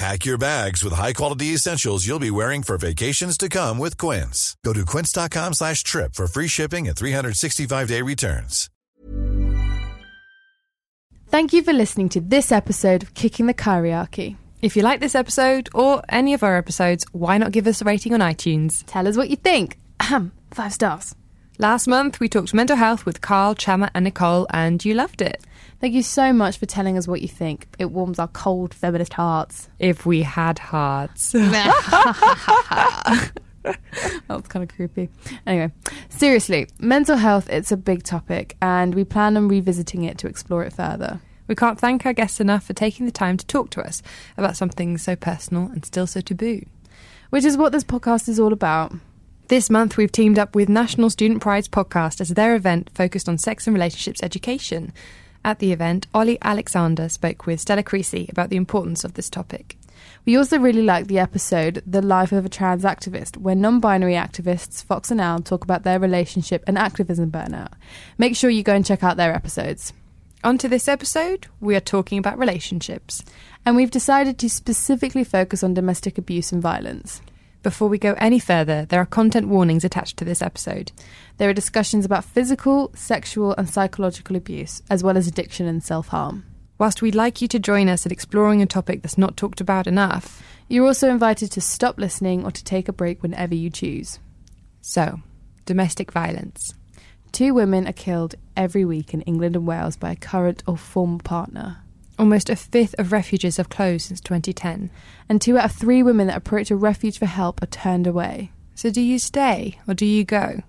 Pack your bags with high-quality essentials you'll be wearing for vacations to come with Quince. Go to quince.com slash trip for free shipping and 365-day returns. Thank you for listening to this episode of Kicking the Kyriarchy. If you like this episode or any of our episodes, why not give us a rating on iTunes? Tell us what you think. Ahem, Five stars. Last month, we talked mental health with Carl, Chama, and Nicole, and you loved it. Thank you so much for telling us what you think. It warms our cold feminist hearts. If we had hearts. That was kind of creepy. Anyway, seriously, mental health, it's a big topic, and we plan on revisiting it to explore it further. We can't thank our guests enough for taking the time to talk to us about something so personal and still so taboo. Which is what this podcast is all about. This month, we've teamed up with National Student Pride's podcast as their event focused on sex and relationships education. At the event, Olly Alexander spoke with Stella Creasy about the importance of this topic. We also really liked the episode The Life of a Trans Activist, where non binary activists Fox and Al talk about their relationship and activism burnout. Make sure you go and check out their episodes. On to this episode, we are talking about relationships. And we've decided to specifically focus on domestic abuse and violence. Before we go any further, there are content warnings attached to this episode. There are discussions about physical, sexual, and psychological abuse, as well as addiction and self harm. Whilst we'd like you to join us in exploring a topic that's not talked about enough, You're also invited to stop listening or to take a break whenever you choose. so, domestic violence. Two women are killed every week in England and Wales by a current or former partner. Almost a fifth of refuges have closed since 2010. And two out of three women that approach a refuge for help are turned away. So, do you stay or do you go?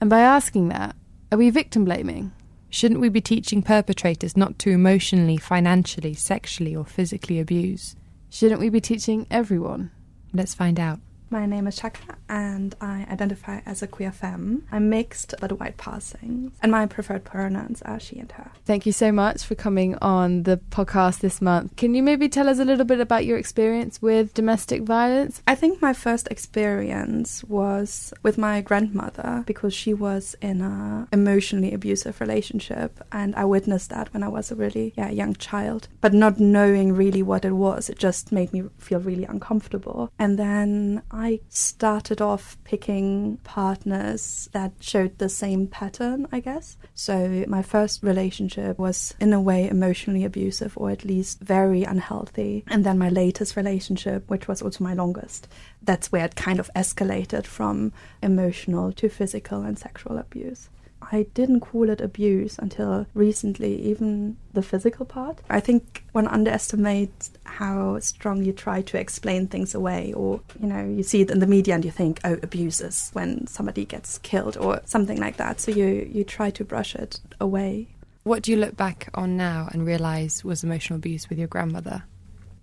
And by asking that, are we victim blaming? Shouldn't we be teaching perpetrators not to emotionally, financially, sexually, or physically abuse? Shouldn't we be teaching everyone? Let's find out. My name is Chakra and I identify as a queer femme. I'm mixed but white passing, and my preferred pronouns are she and her. Thank you so much for coming on the podcast this month. Can you maybe tell us a little bit about your experience with domestic violence? I think my first experience was with my grandmother because she was in a emotionally abusive relationship and I witnessed that when I was a really yeah, young child. But not knowing really what it was, it just made me feel really uncomfortable. And then I started off picking partners that showed the same pattern, I guess. So my first relationship was in a way emotionally abusive or at least very unhealthy. And then my latest relationship, which was also my longest, that's where it kind of escalated from emotional to physical and sexual abuse. I didn't call it abuse until recently, even the physical part. I think one underestimates how strong you try to explain things away, or you know, you see it in the media and you think, oh, abuse is when somebody gets killed or something like that. So you, you try to brush it away. What do you look back on now and realise was emotional abuse with your grandmother?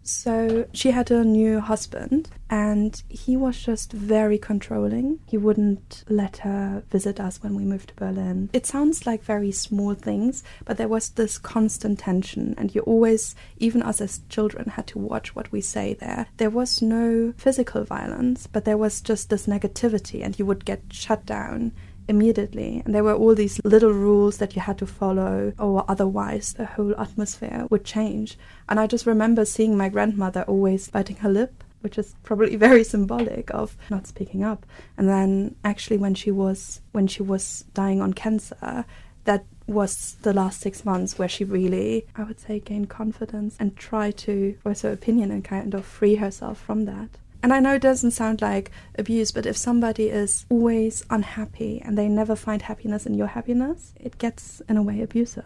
So she had a new husband, and he was just very controlling. He wouldn't let her visit us when we moved to Berlin. It sounds like very small things, but there was this constant tension, and you always, even us as children, had to watch what we say there. There was no physical violence, but there was just this negativity, and you would get shut down immediately. And there were all these little rules that you had to follow, or otherwise the whole atmosphere would change. And I just remember seeing my grandmother always biting her lip. Which is probably very symbolic of not speaking up. And then, actually, when she was when she was dying on cancer, that was the last six months where she really, I would say, gained confidence and tried to voice her opinion and kind of free herself from that. And I know it doesn't sound like abuse, but if somebody is always unhappy and they never find happiness in your happiness, it gets in a way abusive.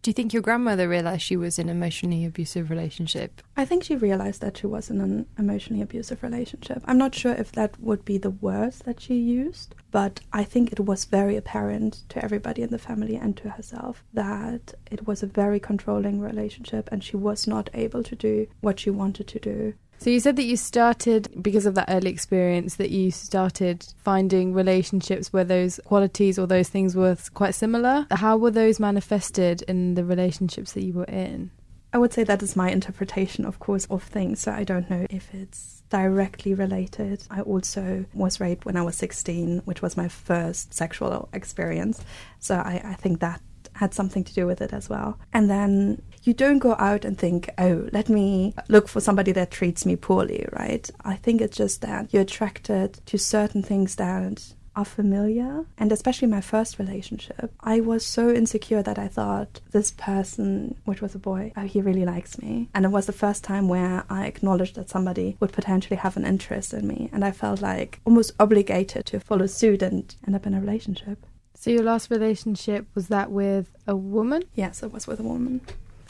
Do you think your grandmother realized she was in an emotionally abusive relationship? I think she realized that she was in an emotionally abusive relationship. I'm not sure if that would be the words that she used, but I think it was very apparent to everybody in the family and to herself that it was a very controlling relationship and she was not able to do what she wanted to do. So you said that you started because of that early experience that you started finding relationships where those qualities or those things were quite similar. How were those manifested in the relationships that you were in? I would say that is my interpretation, of course, of things. So I don't know if it's directly related. I also was raped when I was 16, which was my first sexual experience. So I, I think that had something to do with it as well. And then you don't go out and think, oh, let me look for somebody that treats me poorly, right? I think it's just that you're attracted to certain things that are familiar. And especially my first relationship, I was so insecure that I thought this person, which was a boy, oh, he really likes me. And it was the first time where I acknowledged that somebody would potentially have an interest in me. And I felt like almost obligated to follow suit and end up in a relationship. So your last relationship was that with a woman? Yes, it was with a woman.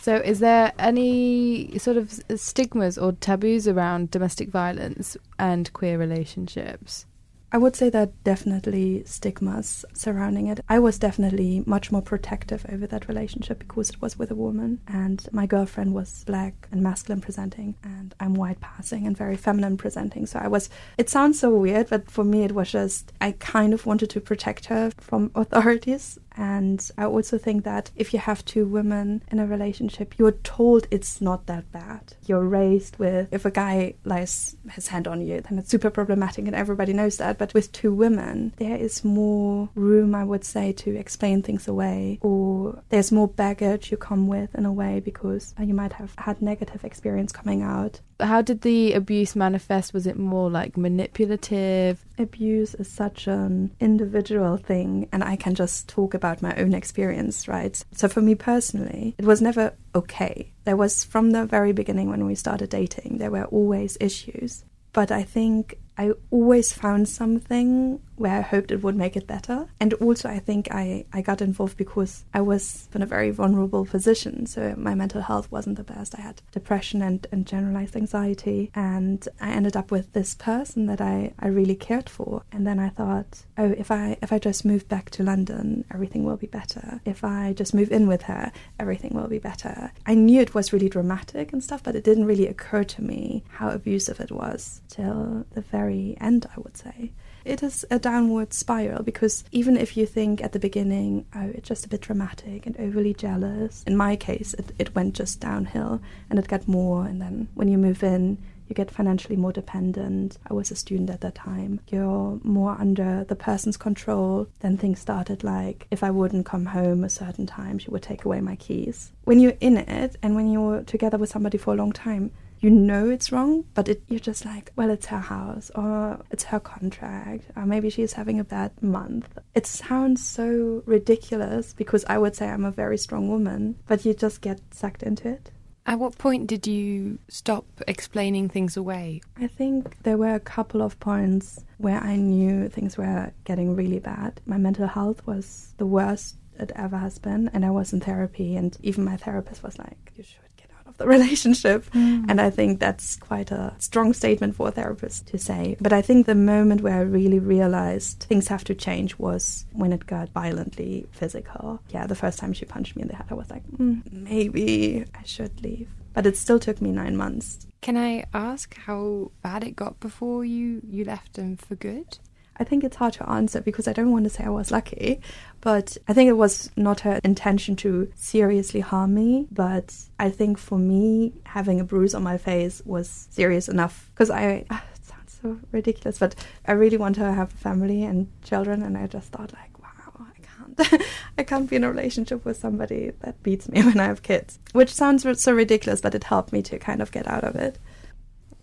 So, is there any sort of uh, stigmas or taboos around domestic violence and queer relationships? I would say that definitely stigmas surrounding it. I was definitely much more protective over that relationship because it was with a woman, and my girlfriend was black and masculine presenting, and I'm white passing and very feminine presenting. So I was, it sounds so weird, but for me, it was just, I kind of wanted to protect her from authorities and I also think that if you have two women in a relationship, you're told it's not that bad. You're raised with if a guy lays his hand on you, then it's super problematic and everybody knows that. But with two women, there is more room, I would say, to explain things away, or there's more baggage you come with in a way because uh, you might have had negative experience coming out. How did the abuse manifest? Was it more like manipulative? Abuse is such an individual thing, and I can just talk about my own experience, right? So, for me personally, it was never okay. There was from the very beginning when we started dating, there were always issues. But I think I always found something where I hoped it would make it better. And also, I think I, I got involved because I was in a very vulnerable position. So my mental health wasn't the best. I had depression and, and generalized anxiety. And I ended up with this person that I, I really cared for. And then I thought, oh, if I if I just move back to London, everything will be better. If I just move in with her, everything will be better. I knew it was really dramatic and stuff, but it didn't really occur to me how abusive it was till the very end, I would say it is a downward spiral because even if you think at the beginning, oh, it's just a bit dramatic and overly jealous, in my case, it, it went just downhill and it got more. And then when you move in, you get financially more dependent. I was a student at that time. You're more under the person's control. Then things started like if I wouldn't come home a certain time, she would take away my keys. When you're in it and when you're together with somebody for a long time, you know it's wrong, but it, you're just like, well, it's her house or it's her contract or maybe she's having a bad month. It sounds so ridiculous because I would say I'm a very strong woman, but you just get sucked into it. At what point did you stop explaining things away? I think there were a couple of points where I knew things were getting really bad. My mental health was the worst it ever has been, and I was in therapy, and even my therapist was like, You should of the relationship. Mm. And I think that's quite a strong statement for a therapist to say. But I think the moment where I really realized things have to change was when it got violently physical. Yeah, the first time she punched me in the head, I was like, mm, maybe I should leave. But it still took me nine months. Can I ask how bad it got before you, you left them for good? I think it's hard to answer because I don't want to say I was lucky, but I think it was not her intention to seriously harm me. But I think for me, having a bruise on my face was serious enough because I. It sounds so ridiculous, but I really want to have a family and children, and I just thought like, wow, I can't, I can't be in a relationship with somebody that beats me when I have kids. Which sounds so ridiculous, but it helped me to kind of get out of it.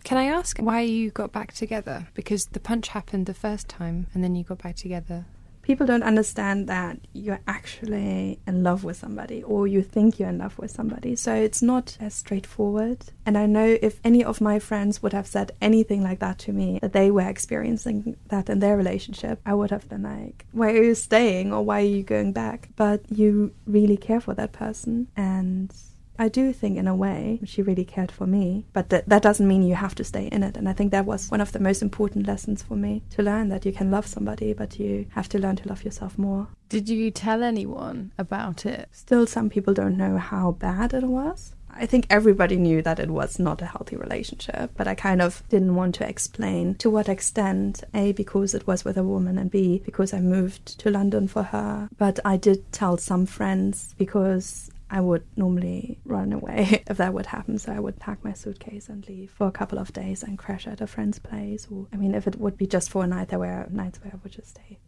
Can I ask why you got back together? Because the punch happened the first time and then you got back together. people don't understand that you're actually in love with somebody or you think you're in love with somebody. So it's not as straightforward. And I know if any of my friends would have said anything like that to me, that they were experiencing that in their relationship, I would have been like, why are you staying or why are you going back? But you really care for that person and I do think, in a way, she really cared for me, but th- that doesn't mean you have to stay in it. And I think that was one of the most important lessons for me to learn that you can love somebody, but you have to learn to love yourself more. Did you tell anyone about it? Still, some people don't know how bad it was. I think everybody knew that it was not a healthy relationship, but I kind of didn't want to explain to what extent. A, because it was with a woman, and B, because I moved to London for her. But I did tell some friends because I would normally run away if that would happen. So I would pack my suitcase and leave for a couple of days and crash at a friend's place. Or, I mean, if it would be just for a night, there were nights where I would just stay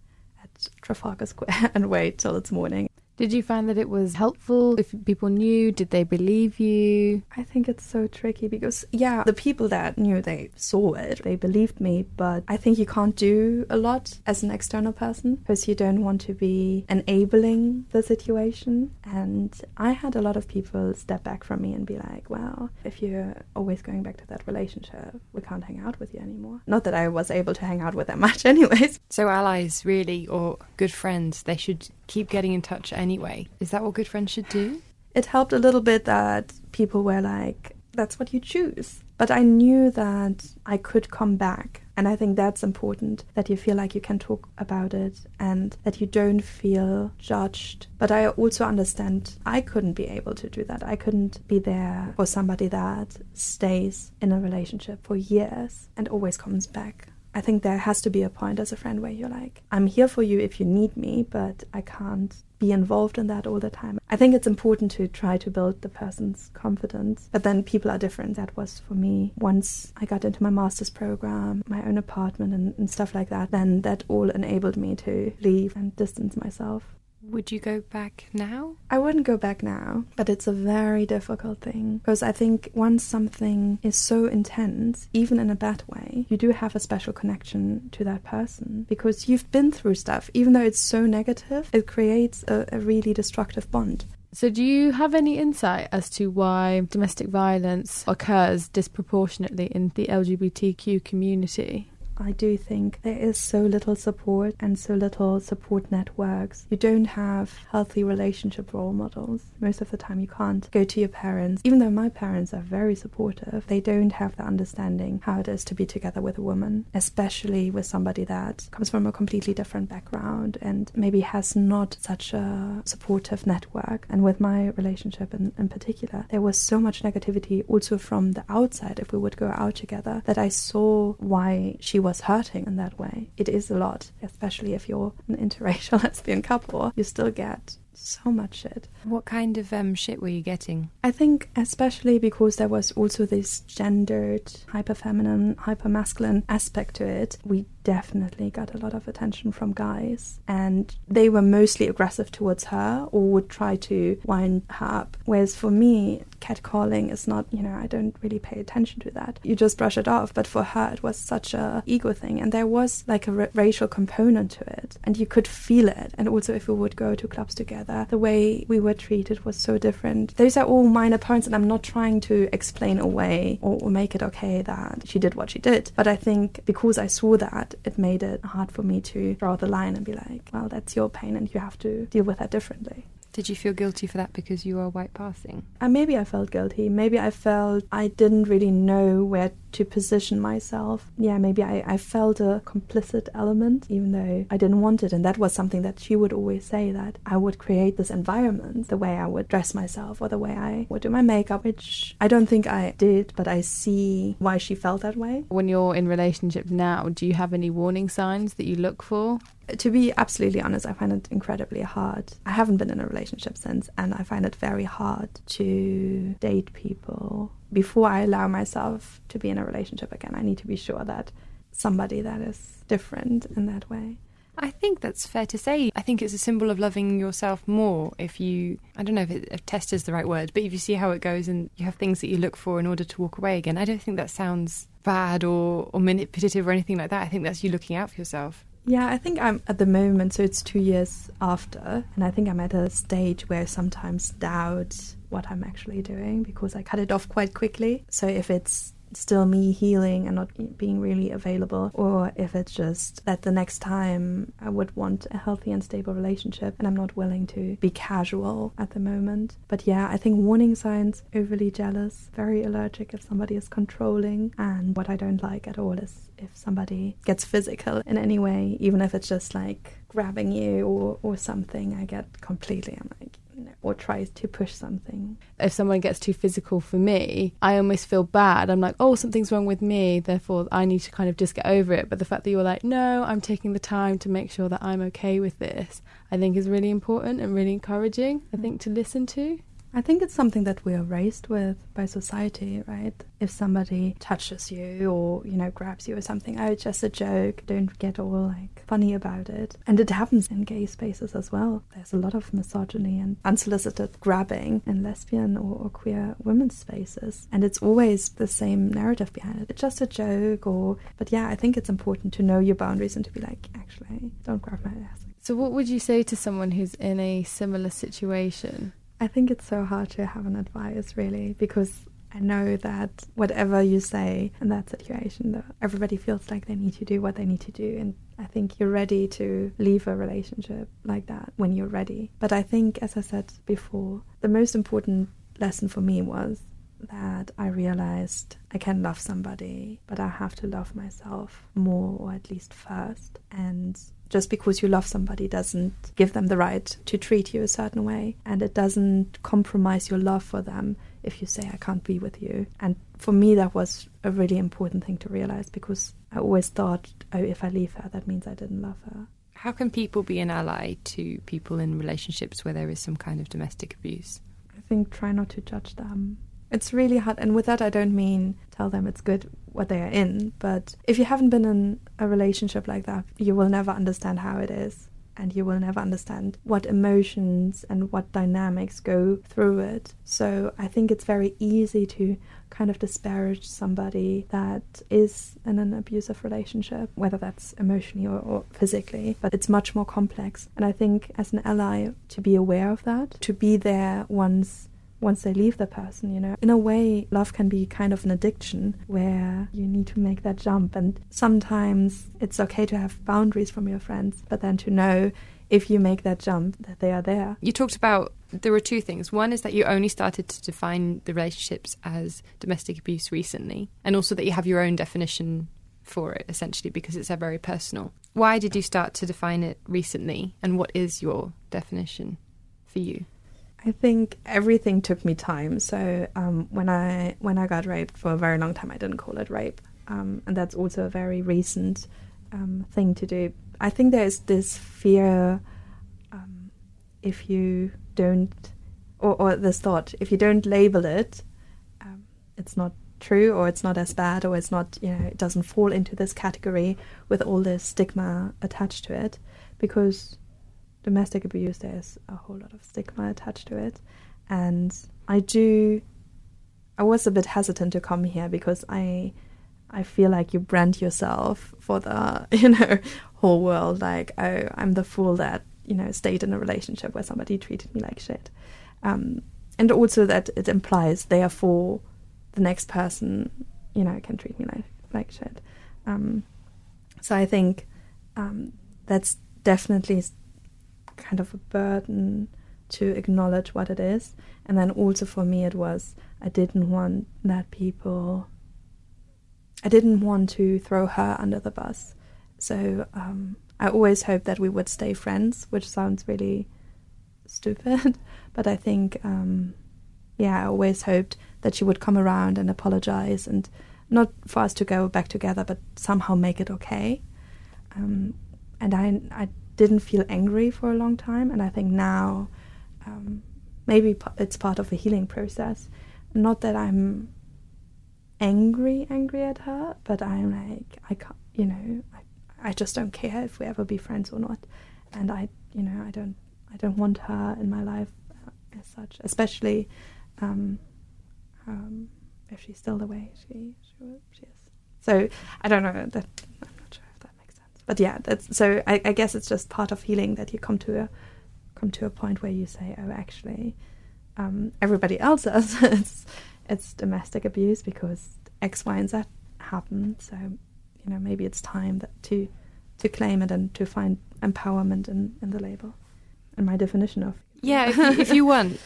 at Trafalgar Square and wait till it's morning. Did you find that it was helpful? If people knew, did they believe you? I think it's so tricky because, yeah, the people that knew, they saw it, they believed me, but I think you can't do a lot as an external person because you don't want to be enabling the situation. And I had a lot of people step back from me and be like, well, if you're always going back to that relationship, we can't hang out with you anymore. Not that I was able to hang out with them much, anyways. So, allies, really, or good friends, they should keep getting in touch anyway. Is that what good friends should do? It helped a little bit that people were like, that's what you choose. But I knew that I could come back. And I think that's important that you feel like you can talk about it and that you don't feel judged. But I also understand I couldn't be able to do that. I couldn't be there for somebody that stays in a relationship for years and always comes back. I think there has to be a point as a friend where you're like, I'm here for you if you need me, but I can't be involved in that all the time. I think it's important to try to build the person's confidence, but then people are different. That was for me. Once I got into my master's program, my own apartment, and, and stuff like that, then that all enabled me to leave and distance myself. Would you go back now? I wouldn't go back now, but it's a very difficult thing because I think once something is so intense, even in a bad way, you do have a special connection to that person because you've been through stuff. Even though it's so negative, it creates a, a really destructive bond. So, do you have any insight as to why domestic violence occurs disproportionately in the LGBTQ community? I do think there is so little support and so little support networks. You don't have healthy relationship role models. Most of the time, you can't go to your parents. Even though my parents are very supportive, they don't have the understanding how it is to be together with a woman, especially with somebody that comes from a completely different background and maybe has not such a supportive network. And with my relationship in, in particular, there was so much negativity also from the outside if we would go out together that I saw why she was hurting in that way. It is a lot, especially if you're an interracial lesbian couple. You still get so much shit. What kind of um, shit were you getting? I think, especially because there was also this gendered, hyper feminine, hyper masculine aspect to it, we definitely got a lot of attention from guys. And they were mostly aggressive towards her or would try to wind her up. Whereas for me, catcalling is not, you know, I don't really pay attention to that. You just brush it off. But for her, it was such a ego thing. And there was like a r- racial component to it. And you could feel it. And also, if we would go to clubs together, the way we were treated was so different. Those are all minor points, and I'm not trying to explain away or, or make it okay that she did what she did. But I think because I saw that, it made it hard for me to draw the line and be like, well, that's your pain and you have to deal with that differently. Did you feel guilty for that because you are white passing? And uh, maybe I felt guilty. Maybe I felt I didn't really know where to position myself. Yeah, maybe I, I felt a complicit element, even though I didn't want it. And that was something that she would always say that I would create this environment, the way I would dress myself or the way I would do my makeup, which I don't think I did, but I see why she felt that way. When you're in relationships now, do you have any warning signs that you look for? To be absolutely honest, I find it incredibly hard. I haven't been in a relationship since, and I find it very hard to date people. Before I allow myself to be in a relationship again, I need to be sure that somebody that is different in that way. I think that's fair to say. I think it's a symbol of loving yourself more if you, I don't know if, it, if test is the right word, but if you see how it goes and you have things that you look for in order to walk away again, I don't think that sounds bad or, or manipulative or anything like that. I think that's you looking out for yourself. Yeah, I think I'm at the moment, so it's two years after, and I think I'm at a stage where I sometimes doubt what I'm actually doing because I cut it off quite quickly. So if it's still me healing and not being really available, or if it's just that the next time I would want a healthy and stable relationship and I'm not willing to be casual at the moment. But yeah, I think warning signs overly jealous, very allergic if somebody is controlling, and what I don't like at all is if somebody gets physical in any way, even if it's just like grabbing you or, or something, I get completely, I'm like, or tries to push something. If someone gets too physical for me, I almost feel bad. I'm like, oh, something's wrong with me, therefore I need to kind of just get over it. But the fact that you're like, no, I'm taking the time to make sure that I'm okay with this, I think is really important and really encouraging, I mm. think, to listen to. I think it's something that we are raised with by society, right? If somebody touches you or, you know, grabs you or something, oh, it's just a joke. Don't get all like funny about it. And it happens in gay spaces as well. There's a lot of misogyny and unsolicited grabbing in lesbian or, or queer women's spaces. And it's always the same narrative behind it. It's just a joke or, but yeah, I think it's important to know your boundaries and to be like, actually, don't grab my ass. So, what would you say to someone who's in a similar situation? I think it's so hard to have an advice, really, because I know that whatever you say in that situation, everybody feels like they need to do what they need to do. And I think you're ready to leave a relationship like that when you're ready. But I think, as I said before, the most important lesson for me was that I realized I can love somebody, but I have to love myself more, or at least first. And just because you love somebody doesn't give them the right to treat you a certain way, and it doesn't compromise your love for them if you say, I can't be with you. And for me, that was a really important thing to realize because I always thought, oh, if I leave her, that means I didn't love her. How can people be an ally to people in relationships where there is some kind of domestic abuse? I think try not to judge them. It's really hard. And with that, I don't mean tell them it's good what they are in. But if you haven't been in a relationship like that, you will never understand how it is. And you will never understand what emotions and what dynamics go through it. So I think it's very easy to kind of disparage somebody that is in an abusive relationship, whether that's emotionally or, or, physically, but it's much more complex. And I think as an ally, to be aware of that, to be there once once they leave the person, you know. In a way, love can be kind of an addiction where you need to make that jump. And sometimes it's okay to have boundaries from your friends, but then to know if you make that jump that they are there. You talked about there were two things. One is that you only started to define the relationships as domestic abuse recently, and also that you have your own definition for it essentially because it's a very personal. Why did you start to define it recently, and what is your definition for you? I think everything took me time. So um, when I when I got raped for a very long time, I didn't call it rape, um, and that's also a very recent um, thing to do. I think there's this fear um, if you don't, or, or, this thought if you don't label it, um, it's not true, or it's not as bad, or it's not you know it doesn't fall into this category with all this stigma attached to it, because domestic abuse, there's a whole lot of stigma attached to it. And I do, I was a bit hesitant to come here because I, I feel like you brand yourself for the, you know, whole world. Like, oh, I'm the fool that, you know, stayed in a relationship where somebody treated me like shit. Um, and also that it implies, therefore, the next person, you know, can treat me like, like shit. Um, so I think um, that's definitely kind of a burden to acknowledge what it is. And then also for me, it was I didn't want that people, I didn't want to throw her under the bus. So um, I always hoped that we would stay friends, which sounds really stupid. but I think, um, yeah, I always hoped that she would come around and apologize and not for us to go back together, but somehow make it okay. Um, and I, I didn't feel angry for a long time, and I think now um, maybe it's part of a healing process. Not that I'm angry, angry at her, but I'm like I can't, you know, I, I just don't care if we ever be friends or not, and I, you know, I don't, I don't want her in my life uh, as such, especially um, um, if she's still the way she she, she is. So I don't know that I'm not sure if that makes sense. But yeah, that's so. I, I guess it's just part of healing that you come to a come to a point where you say, oh, actually, um, everybody else says it's it's domestic abuse because X, Y, and Z happened. So you know maybe it's time that to to claim it and to find empowerment in, in the label and my definition of yeah if you, if you want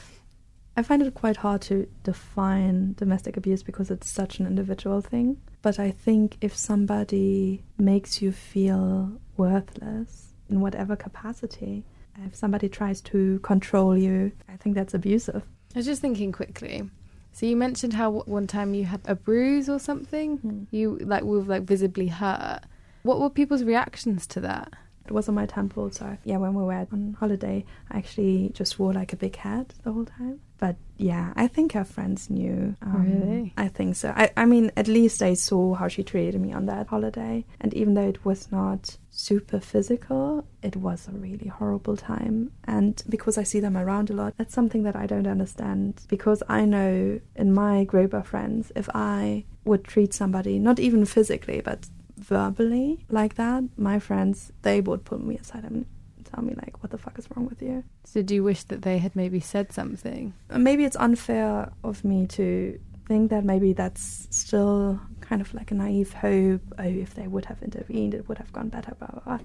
I find it quite hard to define domestic abuse because it's such an individual thing. But I think if somebody makes you feel worthless in whatever capacity, if somebody tries to control you, I think that's abusive. I was just thinking quickly. So you mentioned how one time you had a bruise or something. Hmm. You like were like visibly hurt. What were people's reactions to that? It was on my temple, so yeah, when we were on holiday, I actually just wore like a big hat the whole time. But yeah, I think her friends knew. Um, Really? I think so. I, I mean, at least they saw how she treated me on that holiday. And even though it was not super physical, it was a really horrible time. And because I see them around a lot, that's something that I don't understand. Because I know in my group of friends, if I would treat somebody, not even physically, but verbally like that, my friends, they would pull me aside and tell me, like, what the fuck is wrong with you? So do you wish that they had maybe said something? Uh, maybe it's unfair of me to think that maybe that's still kind of like a naive hope. Oh, if they would have intervened, it would have gone better. Blah blah. blah.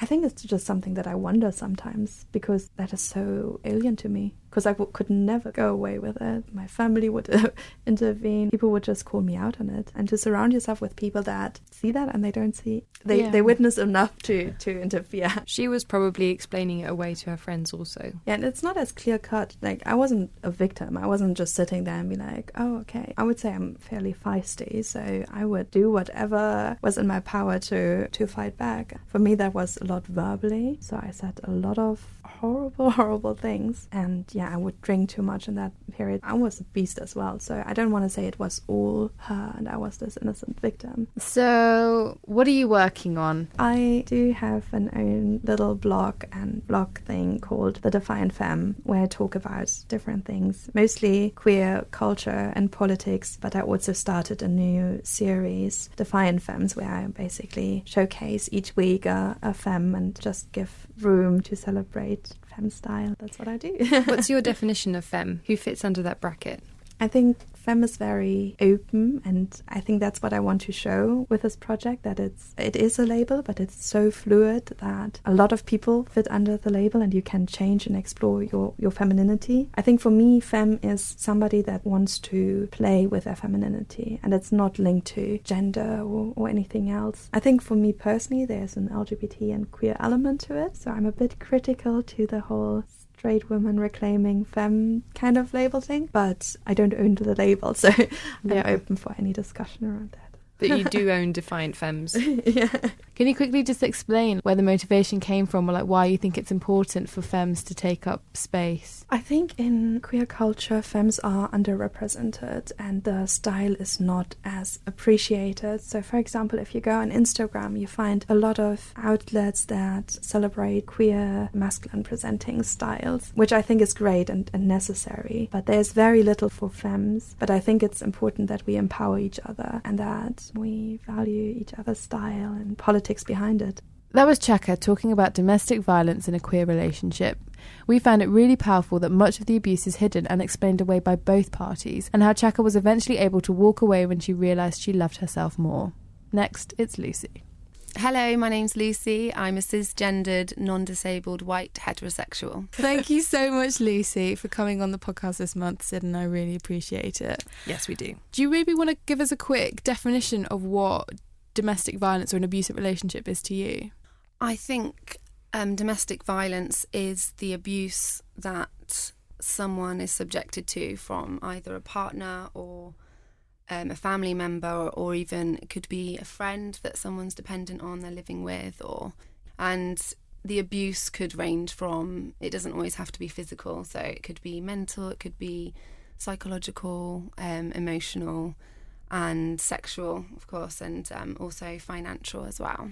I think it's just something that I wonder sometimes because that is so alien to me. Because I w- could never go away with it. My family would intervene. People would just call me out on it. And to surround yourself with people that see that and they don't see, they, Yeah. they witness enough to, to interfere. she was probably explaining it away to her friends also Yeah, and it's not as clear cut. Like I wasn't a victim. I wasn't just sitting there and be like, "Oh, okay." I would say I'm fairly feisty, so I would do whatever was in my power to to fight back. For me, that was a lot verbally. So I said a lot of horrible, horrible things, and yeah, I would drink too much in that period. I was a beast as well, so I don't want to say it was all her and I was this innocent victim. So what are you working on? I do have an own little blog and blog thing called The Defiant Femme, where I talk about different things, mostly queer culture and politics, but I also started a new series, Defiant Femmes, where I basically showcase each week a, a femme and just give room to celebrate femme style. That's what I do. what's your definition of femme who fits under that bracket I think femme is very open, and I think that's what I want to show with this project. That it's it is a label, but it's so fluid that a lot of people fit under the label, and you can change and explore your your femininity. I think for me, femme is somebody that wants to play with their femininity, and it's not linked to gender or, or anything else. I think for me personally, there's an LGBT and queer element to it, so I'm a bit critical to the whole straight women reclaiming femme kind of label thing, but I don't own the label, so I'm open for any discussion around that. but you do own defiant femmes yeah. Can you quickly just explain where the motivation came from or like why you think it's important for femmes to take up space? I think in queer culture, femmes are underrepresented and the style is not as appreciated. So, for example, if you go on Instagram, you find a lot of outlets that celebrate queer, masculine presenting styles, which I think is great and, and necessary. But there's very little for femmes. But I think it's important that we empower each other and that we value each other's style and politics behind it. That was Chaka talking about domestic violence in a queer relationship. We found it really powerful that much of the abuse is hidden and explained away by both parties, and how Chaka was eventually able to walk away when she realised she loved herself more. Next, it's Lucy. Hello, my name's Lucy. I'm a cisgendered, non disabled, white heterosexual. Thank you so much, Lucy, for coming on the podcast this month, Sid, and I really appreciate it. yes we do Do you maybe want to give us a quick definition of what domestic violence or an abusive relationship is to you? I think um, domestic violence is the abuse that someone is subjected to from either a partner or um, a family member, or, even it could be a friend that someone's dependent on, they're living with, or and the abuse could range from it doesn't always have to be physical, so it could be mental, it could be psychological, um, emotional, and sexual, of course, and um, also financial as well.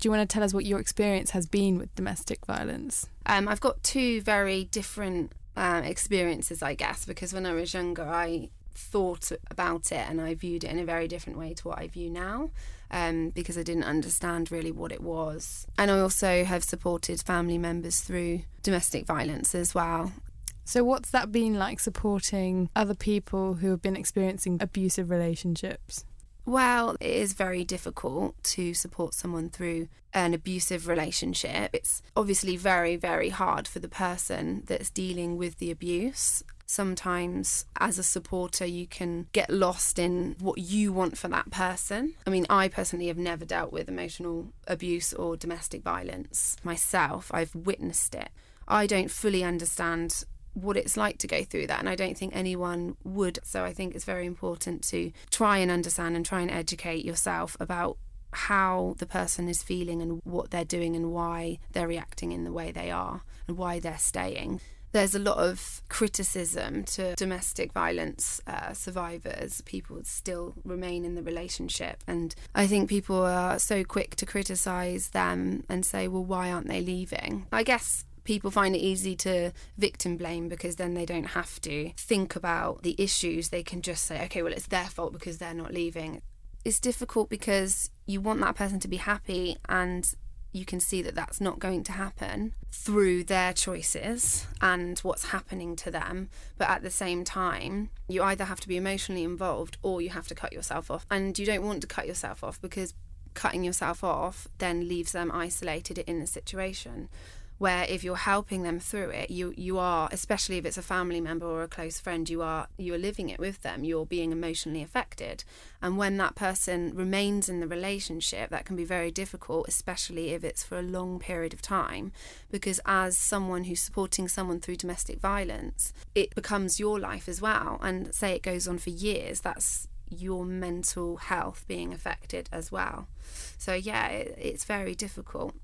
Do you want to tell us what your experience has been with domestic violence? Um, I've got two very different uh, experiences, I guess, because when I was younger, I thought about it and I viewed it in a very different way to what I view now um, because I didn't understand really what it was. And I also have supported family members through domestic violence as well. So, what's that been like supporting other people who have been experiencing abusive relationships? Well, it is very difficult to support someone through an abusive relationship. It's obviously very, very hard for the person that's dealing with the abuse. Sometimes, as a supporter, you can get lost in what you want for that person. I mean, I personally have never dealt with emotional abuse or domestic violence myself, I've witnessed it. I don't fully understand what it's like to go through that and I don't think anyone would so I think it's very important to try and understand and try and educate yourself about how the person is feeling and what they're doing and why they're reacting in the way they are and why they're staying there's a lot of criticism to domestic violence uh, survivors. People still remain in the relationship. And I think people are so quick to criticize them and say, well, why aren't they leaving? I guess people find it easy to victim blame because then they don't have to think about the issues. They can just say, okay, well, it's their fault because they're not leaving. It's difficult because you want that person to be happy and you can see that that's not going to happen through their choices and what's happening to them. But at the same time, you either have to be emotionally involved or you have to cut yourself off. And you don't want to cut yourself off because cutting yourself off then leaves them isolated in the situation where if you're helping them through it you you are especially if it's a family member or a close friend you are you're living it with them. You're being emotionally affected. And when that person remains in the relationship that can be very difficult especially if it's for a long period of time. Because as someone who's supporting someone through domestic violence it becomes your life as well. And say it goes on for years that's your mental health being affected as well. So yeah it, it's very difficult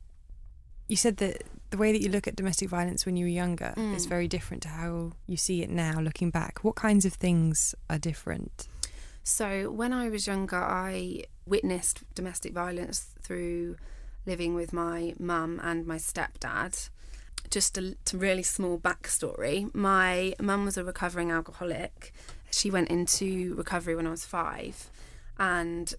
you said that the way that you look at domestic violence when you were younger Mm. is very different to how you see it now looking back. What kinds of things are different? So, when I was younger, I witnessed domestic violence through living with my mum and my stepdad. Just a, a really small backstory my mum was a recovering alcoholic. She went into recovery when I was five, and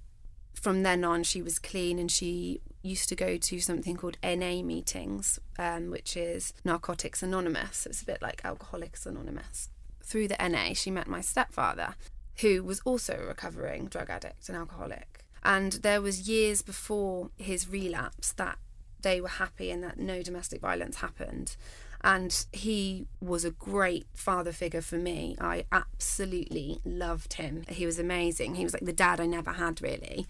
from then on, she was clean and she used to go to something called NA meetings, um, which is Narcotics Anonymous. It's a bit like Alcoholics Anonymous. Through the NA, she met my stepfather, who was also a recovering drug addict and alcoholic. And there was years before his relapse that they were happy and that no domestic violence happened. And he was a great father figure for me. I absolutely loved him. He was amazing. He was like the dad I never had, really.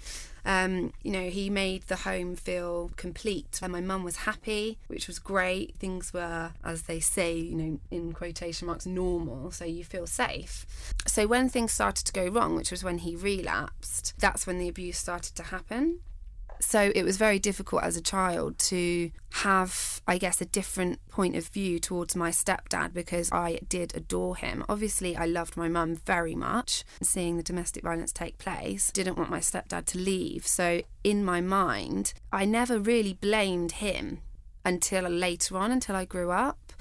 Um, you know, he made the home feel complete. And my mum was happy, which was great. Things were, as they say, you know, in quotation marks, normal. So you feel safe. So when things started to go wrong, which was when he relapsed, that's when the abuse started to happen. So it was very difficult as a child to have, I guess, a different point of view towards my stepdad because I did adore him. Obviously, I loved my mum very much. Seeing the domestic violence take place, didn't want my stepdad to leave. So in my mind, I never really blamed him until later on, until I grew up.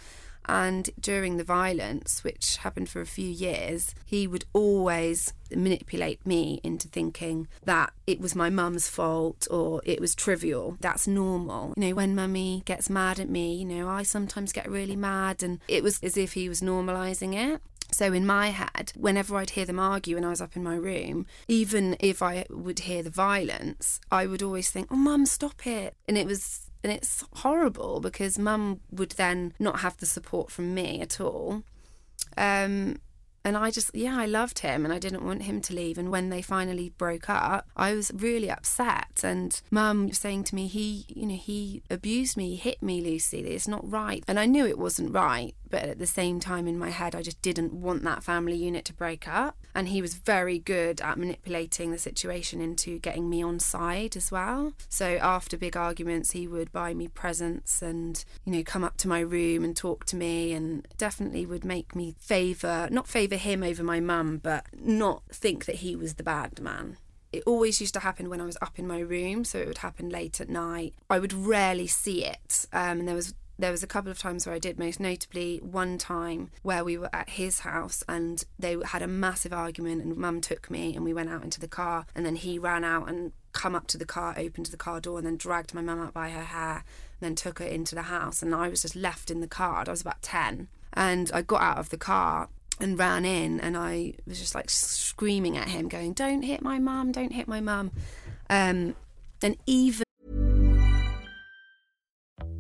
And during the violence, which happened for a few years, he would always manipulate me into thinking that it was my mum's fault or it was trivial. That's normal. You know, when mummy gets mad at me, you know, I sometimes get really mad, and it was as if he was normalizing it. So in my head, whenever I'd hear them argue when I was up in my room, even if I would hear the violence, I would always think, "Oh, mum, stop it!" And it was and it's horrible because mum would then not have the support from me at all. Um, and I just, yeah, I loved him and I didn't want him to leave. And when they finally broke up, I was really upset. And mum was saying to me, he, you know, he abused me, he hit me, Lucy. It's not right. And I knew it wasn't right. But at the same time, in my head, I just didn't want that family unit to break up. And he was very good at manipulating the situation into getting me on side as well. So after big arguments, he would buy me presents and, you know, come up to my room and talk to me and definitely would make me favour, not favour him over my mum, but not think that he was the bad man. It always used to happen when I was up in my room, so it would happen late at night. I would rarely see it. Um, and there was There was a couple of times where I did, most notably one time where we were at his house and they had a massive argument, and mum took me and we went out into the car, and then he ran out and come up to the car, opened the car door, and then dragged my mum out by her hair, and then took her into the house. And I was just left in the car. I was about 10. And I got out of the car and ran in, and I was just like screaming at him, going, Don't hit my mum, don't hit my mum. Um, and even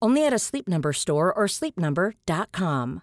Only at a Sleep Number store or sleepnumber.com.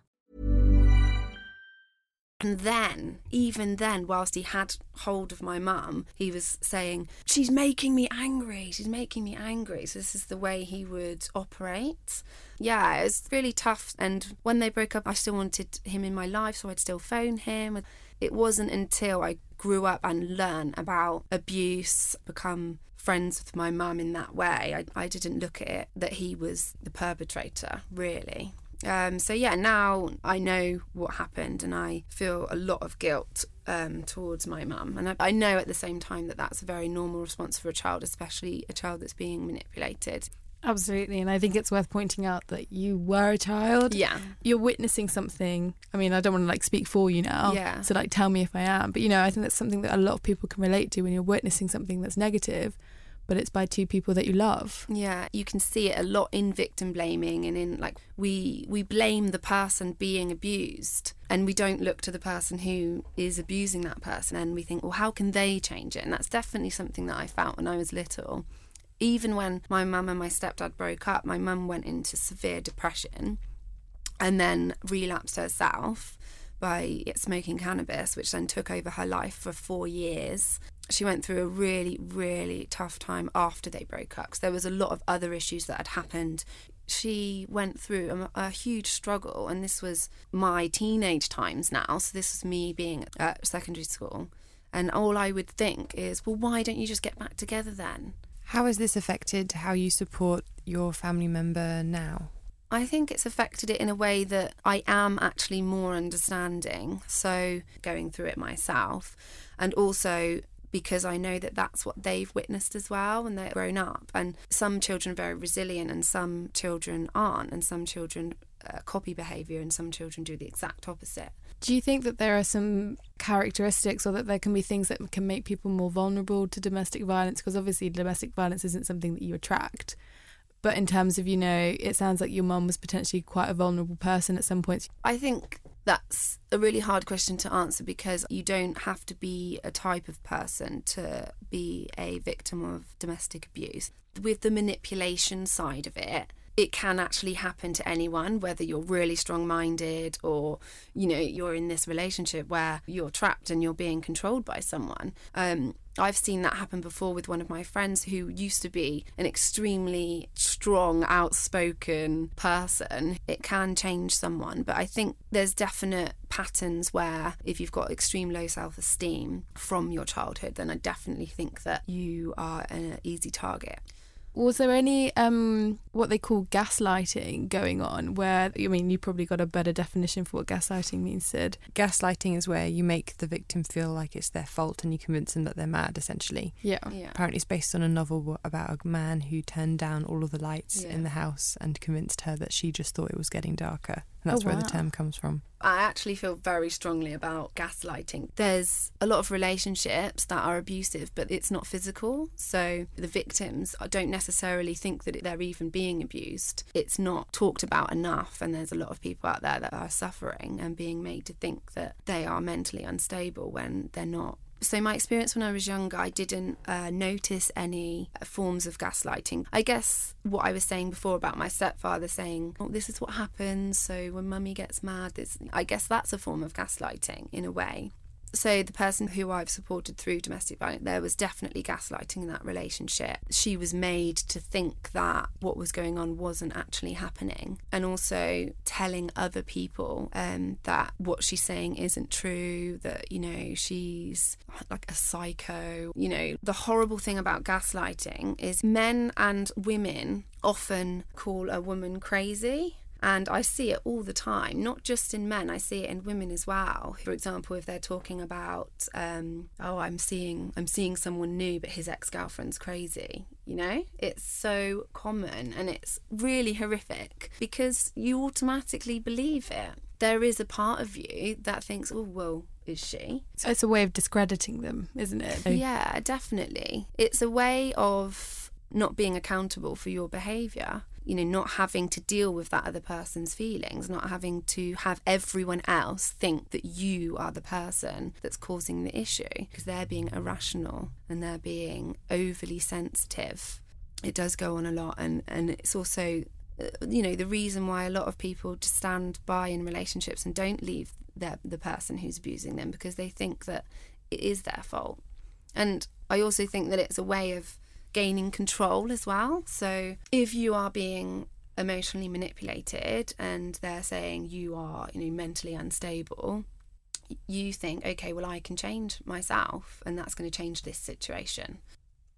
And then, even then, whilst he had hold of my mum, he was saying, She's making me angry. She's making me angry. So, this is the way he would operate. Yeah, it was really tough. And when they broke up, I still wanted him in my life, so I'd still phone him. It wasn't until I grew up and learned about abuse, become friends with my mum in that way, I, I didn't look at it that he was the perpetrator, really. Um, so yeah, now I know what happened, and I feel a lot of guilt um, towards my mum, and I, I know at the same time that that's a very normal response for a child, especially a child that's being manipulated. Absolutely. And I think it's worth pointing out that you were a child. Yeah. You're witnessing something. I mean, I don't want to like speak for you now. Yeah. So like tell me if I am. But you know, I think that's something that a lot of people can relate to when you're witnessing something that's negative, but it's by two people that you love. Yeah, you can see it a lot in victim blaming and in like we we blame the person being abused and we don't look to the person who is abusing that person and we think, well, how can they change it? And that's definitely something that I felt when I was little. Even when my mum and my stepdad broke up, my mum went into severe depression and then relapsed herself by smoking cannabis, which then took over her life for four years. She went through a really, really tough time after they broke up because there was a lot of other issues that had happened. She went through a, a, huge struggle, and this was my teenage times now. So, this was me being at secondary school. And all I would think is, well, why don't you just get back together then? How has this affected how you support your family member now? I think it's affected it in a way that I am actually more understanding. So, going through it myself, and also because I know that that's what they've witnessed as well when they're grown up. And some children are very resilient, and some children aren't, and some children uh, copy behaviour, and some children do the exact opposite. Do you think that there are some characteristics or that there can be things that can make people more vulnerable to domestic violence? Because obviously, domestic violence isn't something that you attract. But in terms of, you know, it sounds like your mum was potentially quite a vulnerable person at some points. I think that's a really hard question to answer because you don't have to be a type of person to be a victim of domestic abuse. With the manipulation side of it, it can actually happen to anyone, whether you're really strong minded or, you know, you're in this relationship where you're trapped and you're being controlled by someone. Um, I've seen that happen before with one of my friends who used to be an extremely strong, outspoken person. It can change someone, but I think there's definite patterns where if you've got extreme low self esteem from your childhood, then I definitely think that you are an easy target. Was there any um what they call gaslighting going on? Where I mean, you probably got a better definition for what gaslighting means, Sid. Gaslighting is where you make the victim feel like it's their fault and you convince them that they're mad, essentially. Yeah. Yeah. Apparently, it's based on a novel about a man who turned down all of the lights Yeah. in the house and convinced her that she just thought it was getting darker. And that's Oh, where wow. the term comes from. I actually feel very strongly about gaslighting. There's a lot of relationships that are abusive, but it's not physical. So the victims don't necessarily think that they're even being abused. It's not talked about enough. And there's a lot of people out there that are suffering and being made to think that they are mentally unstable when they're not. So, my experience when I was younger, I didn't uh, notice any forms of gaslighting. I guess what I was saying before about my stepfather saying, oh, this is what happens. So, when mummy gets mad, I guess that's a form of gaslighting in a way. So, the person who I've supported through domestic violence, there was definitely gaslighting in that relationship. She was made to think that what was going on wasn't actually happening, and also telling other people um, that what she's saying isn't true, that, you know, she's like a psycho. You know, the horrible thing about gaslighting is men and women often call a woman crazy. And I see it all the time, not just in men, I see it in women as well. For example, if they're talking about, um, oh, I'm seeing, I'm seeing someone new, but his ex-girlfriend's crazy. You know, it's so common and it's really horrific because you automatically believe it. There is a part of you that thinks, oh, well, is she? So it's a way of discrediting them, isn't it? Yeah, definitely. It's a way of not being accountable for your behaviour. You know, not having to deal with that other person's feelings, not having to have everyone else think that you are the person that's causing the issue because they're being irrational and they're being overly sensitive. It does go on a lot, and, and it's also uh, you know the reason why a lot of people just stand by in relationships and don't leave their, the person who's abusing them because they think that it is their fault and i also think that it's a way of gaining control as well so if you are being emotionally manipulated and they're saying you are you know mentally unstable you think okay well i can change myself and that's going to change this situation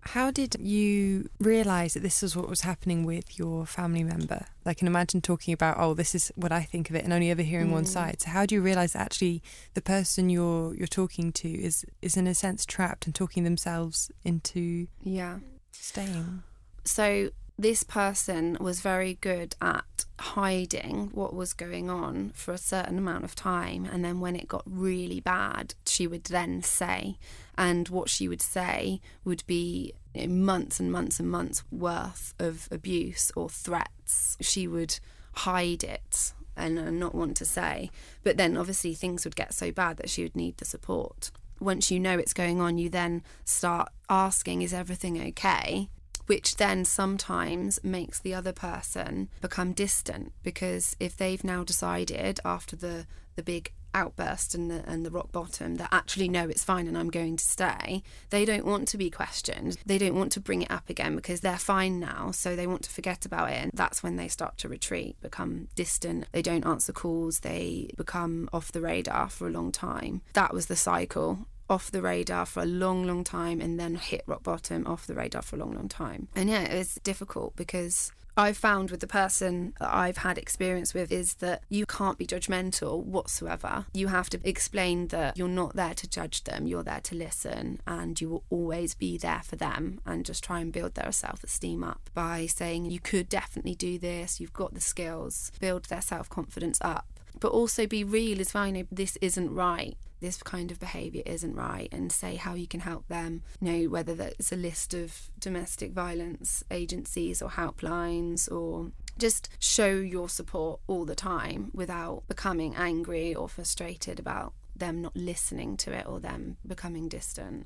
How did you realise that this was what was happening with your family member? I can imagine talking about, oh, this is what I think of it, and only ever hearing one hmm. side. So how do you realise that actually the person you're you're talking to is is in a sense trapped and talking themselves into yeah staying? So this person was very good at hiding what was going on for a certain amount of time and then when it got really bad she would then say and what she would say would be you know, months and months and months worth of abuse or threats. She would hide it and, and not want to say. But then obviously things would get so bad that she would need the support once you know it's going on you then start asking is everything okay? which then sometimes makes the other person become distant because if they've now decided after the the big outburst and the and the rock bottom that actually no it's fine and I'm going to stay. They don't want to be questioned. They don't want to bring it up again because they're fine now so they want to forget about it. And that's when they start to retreat become distant. They don't answer calls. They become off the radar for a long time. That was the cycle. Off the radar for a long, long time and then hit rock bottom off the radar for a long, long time. And yeah, it was difficult because I've found with the person that I've had experience with is that you can't be judgmental whatsoever. You have to explain that you're not there to judge them, you're there to listen, and you will always be there for them and just try and build their self esteem up by saying you could definitely do this, you've got the skills, build their self confidence up. But also be real as well, you know, this isn't right this kind of behaviour isn't right and say how you can help them. You know, whether that's a list of domestic violence agencies or helplines or just show your support all the time without becoming angry or frustrated about them not listening to it or them becoming distant.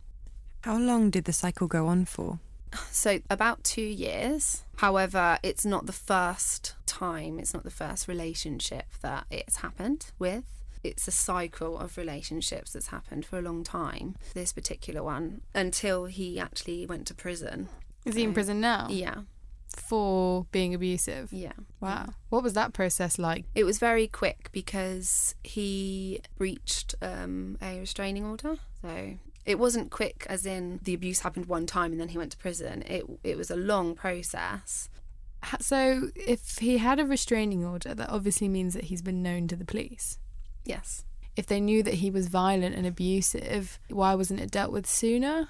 How long did the cycle go on for? So, about two years. However, it's not the first time, it's not the first relationship that it's happened with it's a cycle of relationships that's happened for a long time. This particular one, until he actually went to prison. Is he in prison now? Yeah. For being abusive? Yeah. Wow. What was that process like? It was very quick because he breached um, a restraining order. So It wasn't quick, as in the abuse happened one time and then he went to prison. It it was a long process. So, if he had a restraining order, that obviously means that he's been known to the police. Yes. If they knew that he was violent and abusive, why wasn't it dealt with sooner?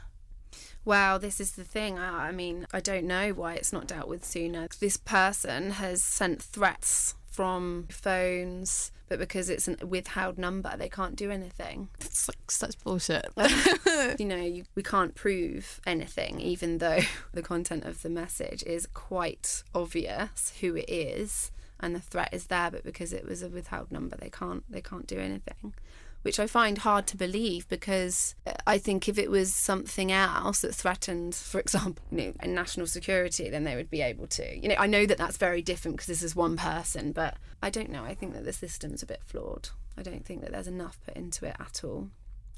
Well, this is the thing. I, I mean, I don't know why it's not dealt with sooner. This person has sent threats from phones, but because it's a withheld number, they can't do anything. It's like such bullshit. you know, you, we can't prove anything, even though the content of the message is quite obvious who it is and the threat is there. But because it was a withheld number, they can't they can't do anything which I find hard to believe because I think if it was something else that threatened, for example, you know, national security, then they would be able to. You know, I know that that's very different because this is one person, but I don't know. I think that the system's a bit flawed. I don't think that there's enough put into it at all.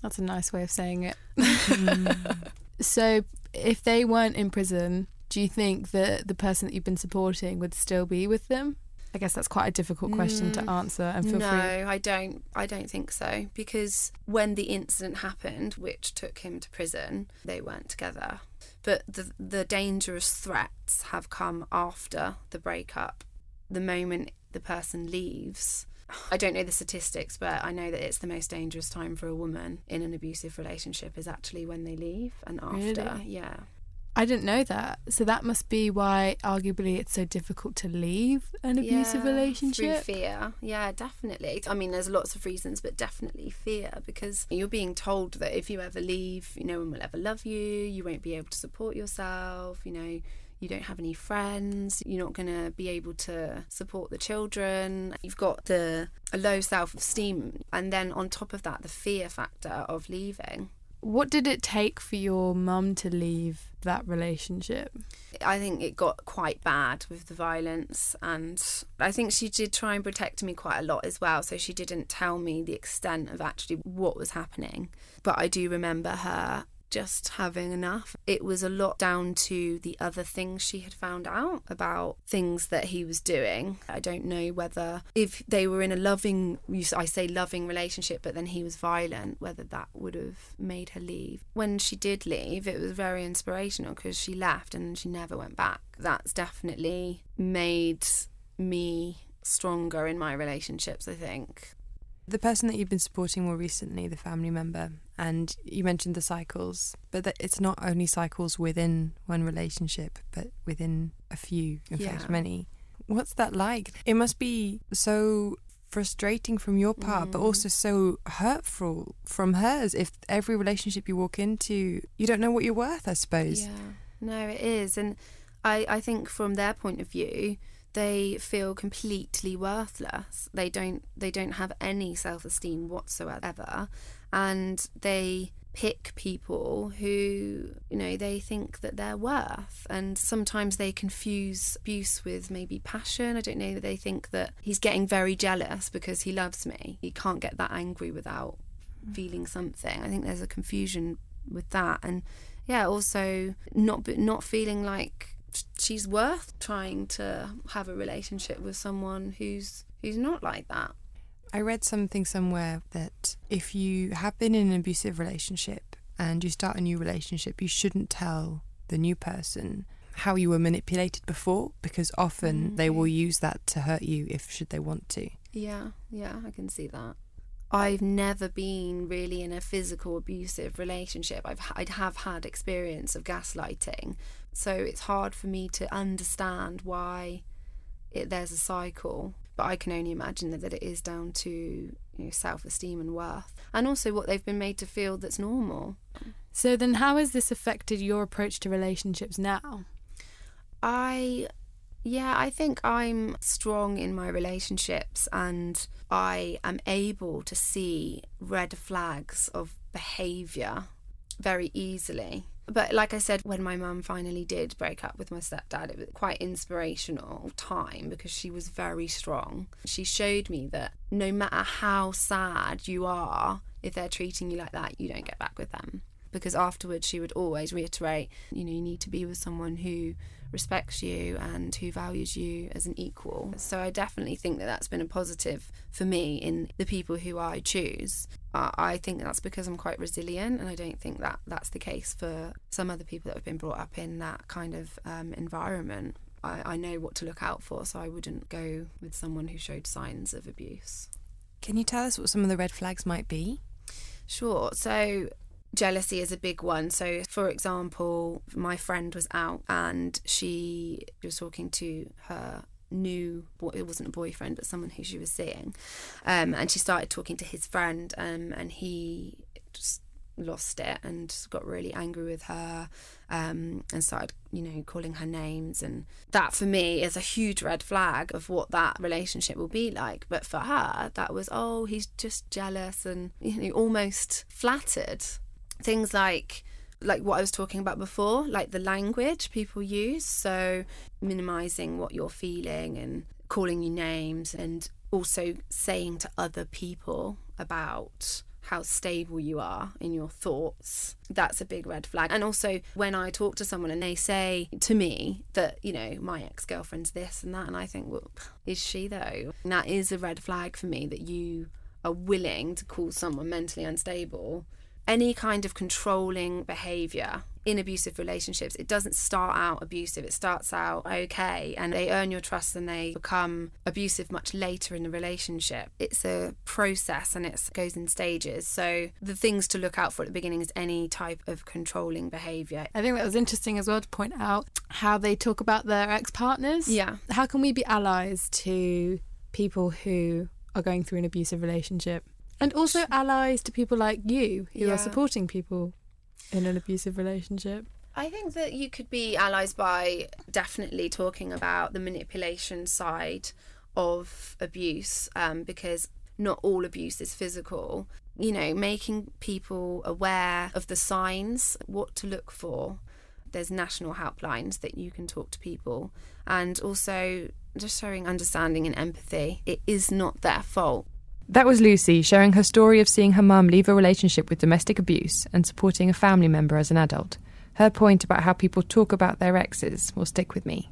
That's a nice way of saying it. so, if they weren't in prison, do you think that the person that you've been supporting would still be with them? I guess that's quite a difficult question to mm. answer and feel no, free. I don't. I don't think so because when the incident happened, which took him to prison, they weren't together. But the the dangerous threats have come after the breakup. The moment the person leaves, I don't know the statistics, but I know that it's the most dangerous time for a woman in an abusive relationship is actually when they leave and after. Really? Yeah. I didn't know that. So that must be why, arguably, it's so difficult to leave an abusive Yeah, relationship. Through fear. Yeah, definitely. I mean, there's lots of reasons, but definitely fear because you're being told that if you ever leave, no one will ever love you, you won't be able to support yourself, you know. You don't have any friends. You're not going to be able to support the children. You've got the a low self esteem, and then on top of that, the fear factor of leaving. What did it take for your mum to leave that relationship? I think it got quite bad with the violence, and I think she did try and protect me quite a lot as well. So she didn't tell me the extent of actually what was happening. But I do remember her just having enough. It was a lot down to the other things she had found out about things that he was doing. I don't know whether if they were in a loving, I say loving relationship, but then he was violent, whether that would have made her leave. When she did leave, it was very inspirational because she left and she never went back. That's definitely made me stronger in my relationships, I think. The person that you've been supporting more recently, the family member, and you mentioned the cycles, but that it's not only cycles within one relationship, but within a few, in fact, many. What's that like? It must be so frustrating from your part, but Mm. also so hurtful from hers. If every relationship you walk into, you don't know what you're worth, I suppose. Yeah, no, it is, and I I think from their point of view, they feel completely worthless. They don't they don't have any self esteem whatsoever, and they pick people who you know they think that they're worth. And sometimes they confuse abuse with maybe passion. I don't know they think that he's getting very jealous because he loves me. He can't get that angry without mm. feeling something. I think there's a confusion with that. And yeah also not not feeling like she's worth trying to have a relationship with someone who's who's not like that I read something somewhere that if you have been in an abusive relationship and you start a new relationship, you shouldn't tell the new person how you were manipulated before because often mm. they will use that to hurt you if should they want to. Yeah, yeah, I can see that. I've never been really in a physical abusive relationship. I've I'd have had experience of gaslighting, so it's hard for me to understand why it, there's a cycle. But I can only imagine that, that it is down to you know, self-esteem and worth, and also what they've been made to feel that's normal. So then, how has this affected your approach to relationships now? I yeah, I think I'm strong in my relationships and I am able to see red flags of behavior very easily. But like I said, when my mum finally did break up with my stepdad, it was quite inspirational time because she was very strong. She showed me that no matter how sad you are, if they're treating you like that, you don't get back with them. because afterwards she would always reiterate, you know, you need to be with someone who respects you and who values you as an equal. So I definitely think that that's been a positive for me in the people who I choose. Uh, I think that's because I'm quite resilient, and I don't think that that's the case for some other people that have been brought up in that kind of um, environment. I, I know what to look out for, so I wouldn't go with someone who showed signs of abuse. Can you tell us what some of the red flags might be? Sure. So jealousy is a big one. So, for example, my friend was out and she was talking to her new it wasn't a boyfriend but someone who she was seeing um, and she started talking to his friend um, and he just lost it and got really angry with her um, and started you know calling her names and that for me is a huge red flag of what that relationship will be like but for her that was oh he's just jealous and you know almost flattered things like like what I was talking about before, like the language people use. So minimizing what you're feeling and calling you names and also saying to other people about how stable you are in your thoughts. That's a big red flag. And also, when I talk to someone and they say to me that, you know, my ex girlfriend's this and that, and I think, well, is she though? And that is a red flag for me that you are willing to call someone mentally unstable any kind of controlling behavior in abusive relationships, it doesn't start out abusive. It starts out okay, and they earn your trust and they become abusive much later in the relationship. It's a process and it goes in stages. So, the things to look out for at the beginning is any type of controlling behavior. I think that was interesting as well to point out how they talk about their ex partners. Yeah. How can we be allies to people who are going through an abusive relationship? And also allies to people like you who Yeah. are supporting people in an abusive relationship. I think that you could be allies by definitely talking about the manipulation side of abuse um, because not all abuse is physical. You know, making people aware of the signs, what to look for. There's national helplines that you can talk to people, and also just showing understanding and empathy. It is not their fault. That was Lucy sharing her story of seeing her mum leave a relationship with domestic abuse and supporting a family member as an adult. Her point about how people talk about their exes will stick with me.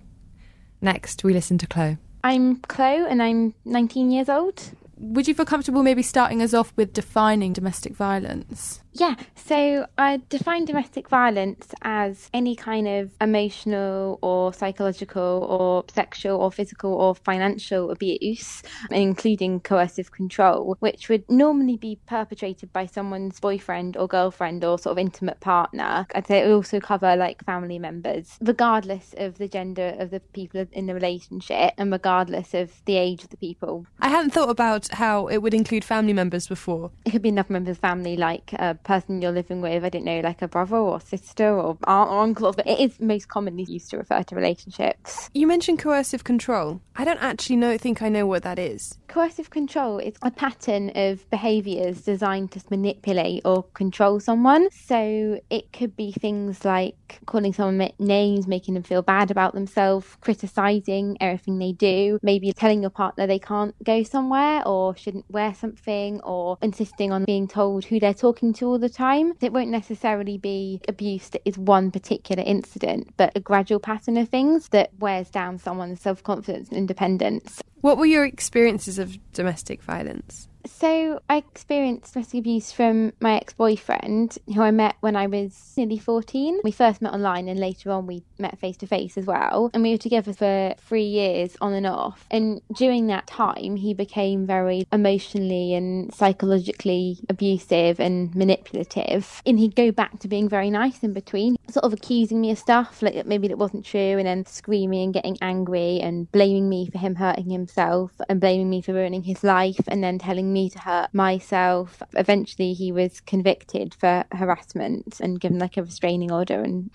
Next, we listen to Chloe. I'm Chloe and I'm 19 years old. Would you feel comfortable maybe starting us off with defining domestic violence? Yeah, so I define domestic violence as any kind of emotional or psychological or sexual or physical or financial abuse, including coercive control, which would normally be perpetrated by someone's boyfriend or girlfriend or sort of intimate partner. I'd say it would also cover like family members, regardless of the gender of the people in the relationship and regardless of the age of the people. I hadn't thought about how it would include family members before. It could be another member of the family, like a person you're living with, I don't know, like a brother or sister or aunt or uncle, but it is most commonly used to refer to relationships. You mentioned coercive control. I don't actually know think I know what that is. Coercive control is a pattern of behaviours designed to manipulate or control someone. So it could be things like calling someone names, making them feel bad about themselves, criticising everything they do, maybe telling your partner they can't go somewhere or shouldn't wear something, or insisting on being told who they're talking to all the time. It won't necessarily be abuse that is one particular incident, but a gradual pattern of things that wears down someone's self confidence and independence. What were your experiences of domestic violence? So I experienced domestic abuse from my ex-boyfriend, who I met when I was nearly 14. We first met online and later on we met face to face as well. And we were together for three years on and off. And during that time, he became very emotionally and psychologically abusive and manipulative. And he'd go back to being very nice in between, sort of accusing me of stuff like maybe that wasn't true and then screaming and getting angry and blaming me for him hurting himself and blaming me for ruining his life and then telling me to hurt myself. Eventually, he was convicted for harassment and given like a restraining order. And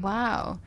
Wow.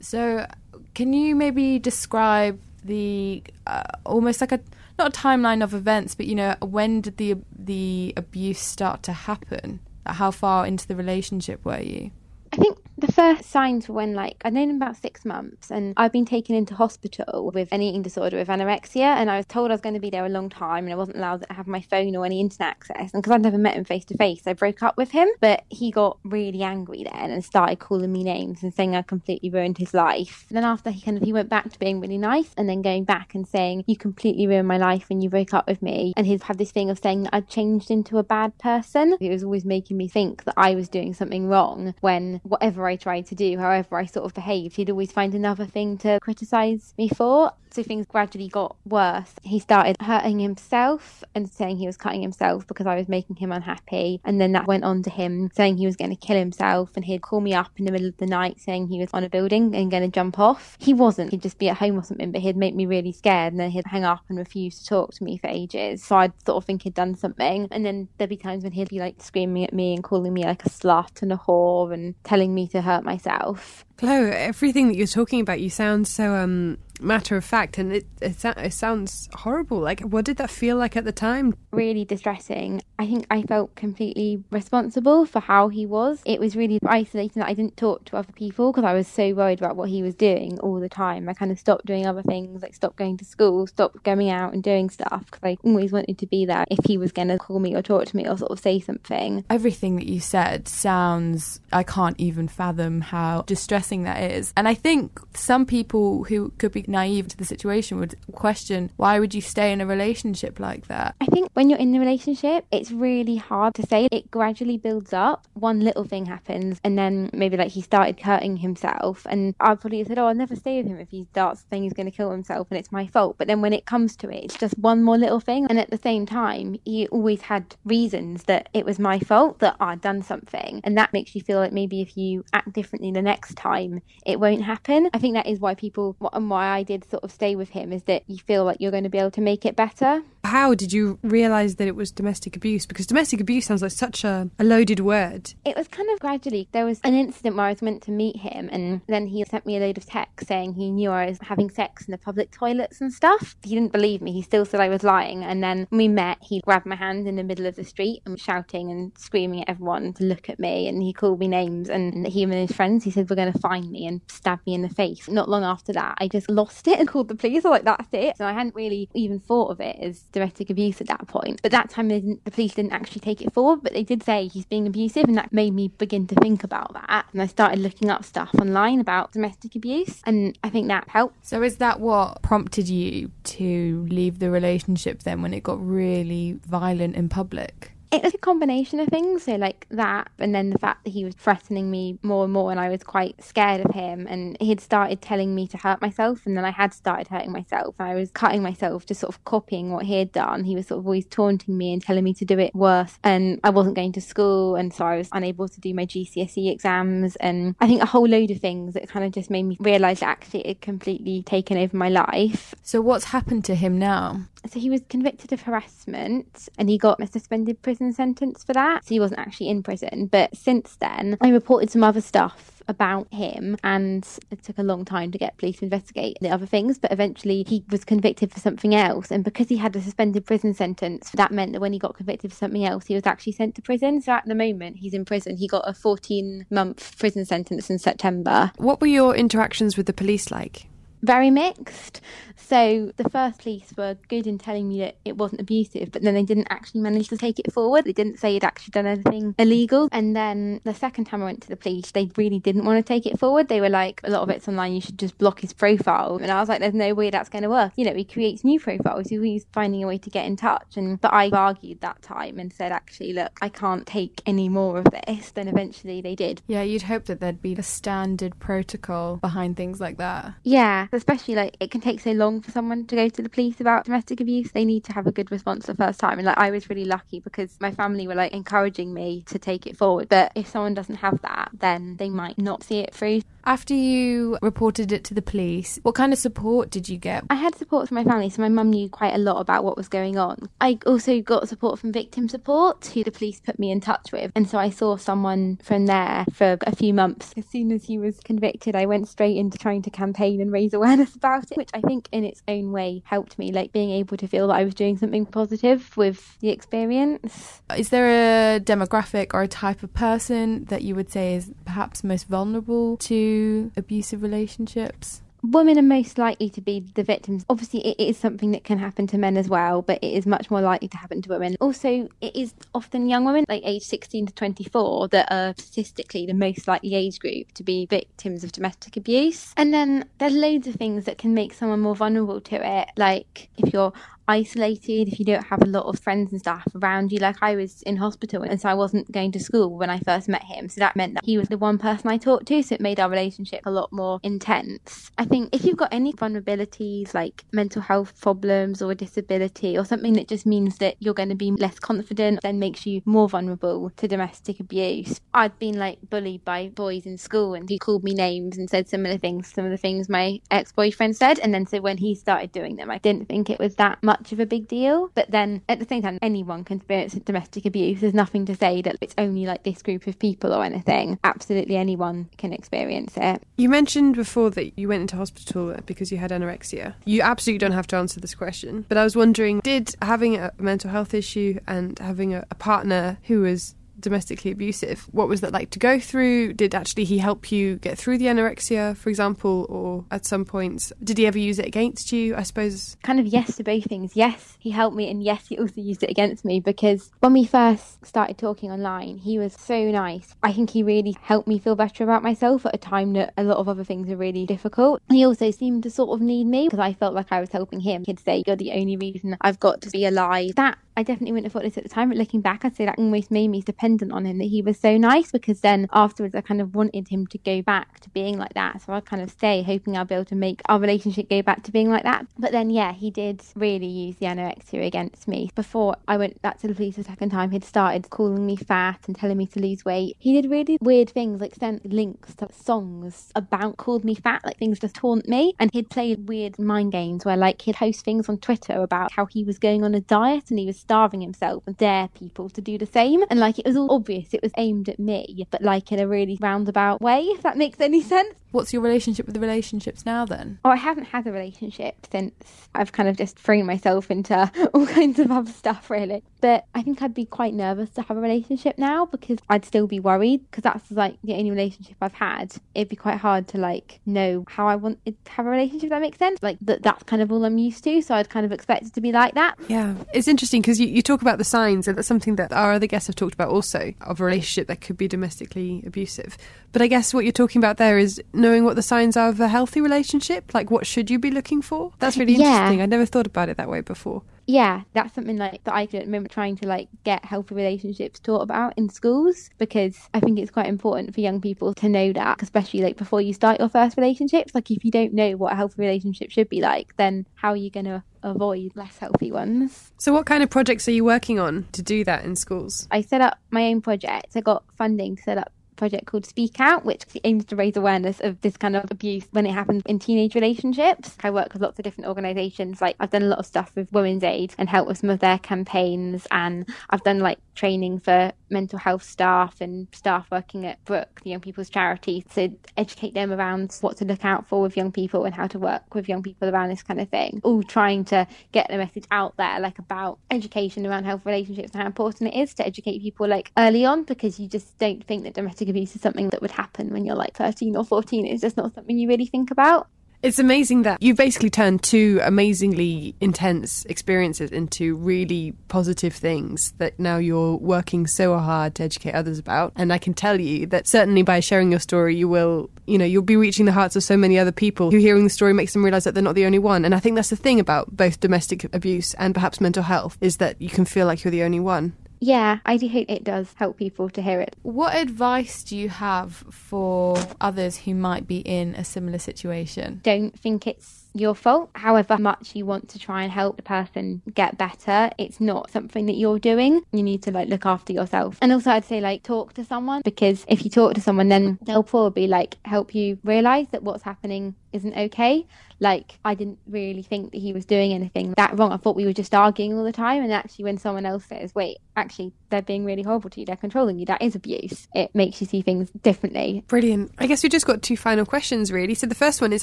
So, can you maybe describe the uh, almost like a not a timeline of events, but you know, when did the the abuse start to happen? How far into the relationship were you? I think The first signs were when, like, I'd known him about six months and I'd been taken into hospital with an eating disorder with anorexia. And I was told I was going to be there a long time and I wasn't allowed to have my phone or any internet access. And because I'd never met him face to face, I broke up with him. But he got really angry then and started calling me names and saying I completely ruined his life. And then after he kind of he went back to being really nice and then going back and saying, You completely ruined my life when you broke up with me. And he'd had this thing of saying that I'd changed into a bad person. It was always making me think that I was doing something wrong when whatever I tried to do, however I sort of behaved, he'd always find another thing to criticise me for. So things gradually got worse. He started hurting himself and saying he was cutting himself because I was making him unhappy. And then that went on to him saying he was going to kill himself. And he'd call me up in the middle of the night saying he was on a building and going to jump off. He wasn't. He'd just be at home or something, but he'd make me really scared. And then he'd hang up and refuse to talk to me for ages. So I'd sort of think he'd done something. And then there'd be times when he'd be like screaming at me and calling me like a slut and a whore and telling me to hurt myself. Chloe, everything that you're talking about, you sound so um, matter of fact, and it, it, it sounds horrible. Like, what did that feel like at the time? Really distressing. I think I felt completely responsible for how he was. It was really isolating that I didn't talk to other people because I was so worried about what he was doing all the time. I kind of stopped doing other things, like stopped going to school, stopped going out and doing stuff because I always wanted to be there if he was going to call me or talk to me or sort of say something. Everything that you said sounds, I can't even fathom how distressing that is. And I think some people who could be naive to the situation would question why would you stay in a relationship like that? I think when you're in the relationship, it's really hard to say. It gradually builds up. One little thing happens, and then maybe like he started hurting himself, and I probably said, "Oh, I'll never stay with him if he starts saying he's going to kill himself, and it's my fault." But then when it comes to it, it's just one more little thing, and at the same time, he always had reasons that it was my fault that I'd done something, and that makes you feel like maybe if you act differently the next time, it won't happen. I think that is why people and why I did sort of stay with him is that you feel like you're going to be able to make it better. How did you realise that it was domestic abuse? Because domestic abuse sounds like such a, a loaded word. It was kind of gradually. There was an incident where I was meant to meet him, and then he sent me a load of texts saying he knew I was having sex in the public toilets and stuff. He didn't believe me. He still said I was lying. And then when we met, he grabbed my hand in the middle of the street and was shouting and screaming at everyone to look at me. And he called me names. And he and his friends, he said, We're going to find me and stab me in the face. Not long after that, I just lost it and called the police. I was like, That's it. So I hadn't really even thought of it as domestic abuse at that point. But that time, the police didn't actually take it forward, but they did say he's being abusive. And that made me begin to think about that. And I started looking up stuff online about domestic abuse. And I think that helped. So, is that what prompted you to leave the relationship then when it got really violent in public? It was a combination of things, so like that, and then the fact that he was threatening me more and more, and I was quite scared of him. And he had started telling me to hurt myself, and then I had started hurting myself. And I was cutting myself, just sort of copying what he had done. He was sort of always taunting me and telling me to do it worse, and I wasn't going to school, and so I was unable to do my GCSE exams. And I think a whole load of things that kind of just made me realise that actually it had completely taken over my life. So, what's happened to him now? So he was convicted of harassment and he got a suspended prison sentence for that. So he wasn't actually in prison. But since then, I reported some other stuff about him and it took a long time to get police to investigate the other things. But eventually he was convicted for something else. And because he had a suspended prison sentence that meant that when he got convicted for something else he was actually sent to prison. So at the moment he's in prison. He got a 14 month prison sentence in September. What were your interactions with the police like very mixed. So the first police were good in telling me that it wasn't abusive, but then they didn't actually manage to take it forward. They didn't say he'd actually done anything illegal. And then the second time I went to the police, they really didn't want to take it forward. They were like, a lot of it's online, you should just block his profile. And I was like, there's no way that's going to work. You know, he creates new profiles, he's finding a way to get in touch. And but I argued that time and said, actually, look, I can't take any more of this. Then eventually they did. Yeah, you'd hope that there'd be a standard protocol behind things like that. Yeah, especially like it can take so long for someone to go to the police about domestic abuse. They need to have a good response the first time. And like I was really lucky because my family were like encouraging me to take it forward. But if someone doesn't have that, then they might not see it through. After you reported it to the police, what kind of support did you get? I had support from my family, so my mum knew quite a lot about what was going on. I also got support from victim support, who the police put me in touch with. And so I saw someone from there for a few months. As soon as he was convicted, I went straight into trying to campaign and raise awareness about it, which I think in its own way helped me, like being able to feel that I was doing something positive with the experience. Is there a demographic or a type of person that you would say is perhaps most vulnerable to abusive relationships? Women are most likely to be the victims. Obviously, it is something that can happen to men as well, but it is much more likely to happen to women. Also, it is often young women, like age 16 to 24, that are statistically the most likely age group to be victims of domestic abuse. And then there's loads of things that can make someone more vulnerable to it, like if you're isolated, if you don't have a lot of friends and stuff around you. Like I was in hospital and so I wasn't going to school when I first met him. So that meant that he was the one person I talked to. So it made our relationship a lot more intense. I think if you've got any vulnerabilities like mental health problems or a disability or something that just means that you're going to be less confident, then makes you more vulnerable to domestic abuse. I'd been like bullied by boys in school and he called me names and said similar things, some of the things my ex boyfriend said. And then so when he started doing them, I didn't think it was that much much of a big deal. But then at the same time, anyone can experience domestic abuse. There's nothing to say that it's only like this group of people or anything. Absolutely anyone can experience it. You mentioned before that you went into hospital because you had anorexia. You absolutely don't have to answer this question, but I was wondering did having a mental health issue and having a, a partner who was domestically abusive. What was that like to go through? Did actually he help you get through the anorexia, for example, or at some points did he ever use it against you? I suppose kind of yes to both things. Yes, he helped me, and yes, he also used it against me because when we first started talking online, he was so nice. I think he really helped me feel better about myself at a time that a lot of other things are really difficult. He also seemed to sort of need me because I felt like I was helping him. He'd say, "You're the only reason I've got to be alive." That I definitely wouldn't have thought this at the time, but looking back, I'd say that almost made me dependent on him, that he was so nice because then afterwards I kind of wanted him to go back to being like that. So I'd kind of stay, hoping I'll be able to make our relationship go back to being like that. But then, yeah, he did really use the anorexia against me. Before I went back to the police the second time, he'd started calling me fat and telling me to lose weight. He did really weird things, like sent links to songs about called me fat, like things to taunt me. And he'd play weird mind games where, like, he'd post things on Twitter about how he was going on a diet and he was starving himself and dare people to do the same. And like it was all obvious it was aimed at me, but like in a really roundabout way, if that makes any sense. What's your relationship with the relationships now then? Oh, I haven't had a relationship since I've kind of just thrown myself into all kinds of other stuff, really. But I think I'd be quite nervous to have a relationship now because I'd still be worried because that's like the only relationship I've had. It'd be quite hard to like know how I want to have a relationship, if that makes sense. Like that, that's kind of all I'm used to. So I'd kind of expect it to be like that. Yeah. It's interesting because you, you talk about the signs, and that's something that our other guests have talked about also of a relationship that could be domestically abusive. But I guess what you're talking about there is knowing what the signs are of a healthy relationship. Like, what should you be looking for? That's really Yeah. interesting. I never thought about it that way before. yeah, that's something like that I could remember trying to like get healthy relationships taught about in schools because I think it's quite important for young people to know that, especially like before you start your first relationships. Like if you don't know what a healthy relationship should be like, then how are you going to avoid less healthy ones? So, what kind of projects are you working on to do that in schools? I set up my own project. I got funding to set up project called Speak Out, which aims to raise awareness of this kind of abuse when it happens in teenage relationships. I work with lots of different organisations. Like I've done a lot of stuff with Women's Aid and helped with some of their campaigns, and I've done like training for mental health staff and staff working at Brook, the young people's charity, to educate them around what to look out for with young people and how to work with young people around this kind of thing. All trying to get the message out there, like about education around health relationships and how important it is to educate people like early on because you just don't think that domestic abuse is something that would happen when you're like 13 or 14. It's just not something you really think about. It's amazing that you basically turned two amazingly intense experiences into really positive things that now you're working so hard to educate others about. And I can tell you that certainly by sharing your story, you will, you know, you'll be reaching the hearts of so many other people who hearing the story makes them realize that they're not the only one. And I think that's the thing about both domestic abuse and perhaps mental health is that you can feel like you're the only one. Yeah, I do hope it does help people to hear it. What advice do you have for others who might be in a similar situation? Don't think it's your fault. However much you want to try and help the person get better, it's not something that you're doing. You need to like look after yourself. And also I'd say like talk to someone because if you talk to someone then they'll probably like help you realize that what's happening isn't okay. Like, I didn't really think that he was doing anything that wrong. I thought we were just arguing all the time. And actually, when someone else says, wait, actually, they're being really horrible to you, they're controlling you, that is abuse, it makes you see things differently. Brilliant. I guess we've just got two final questions, really. So the first one is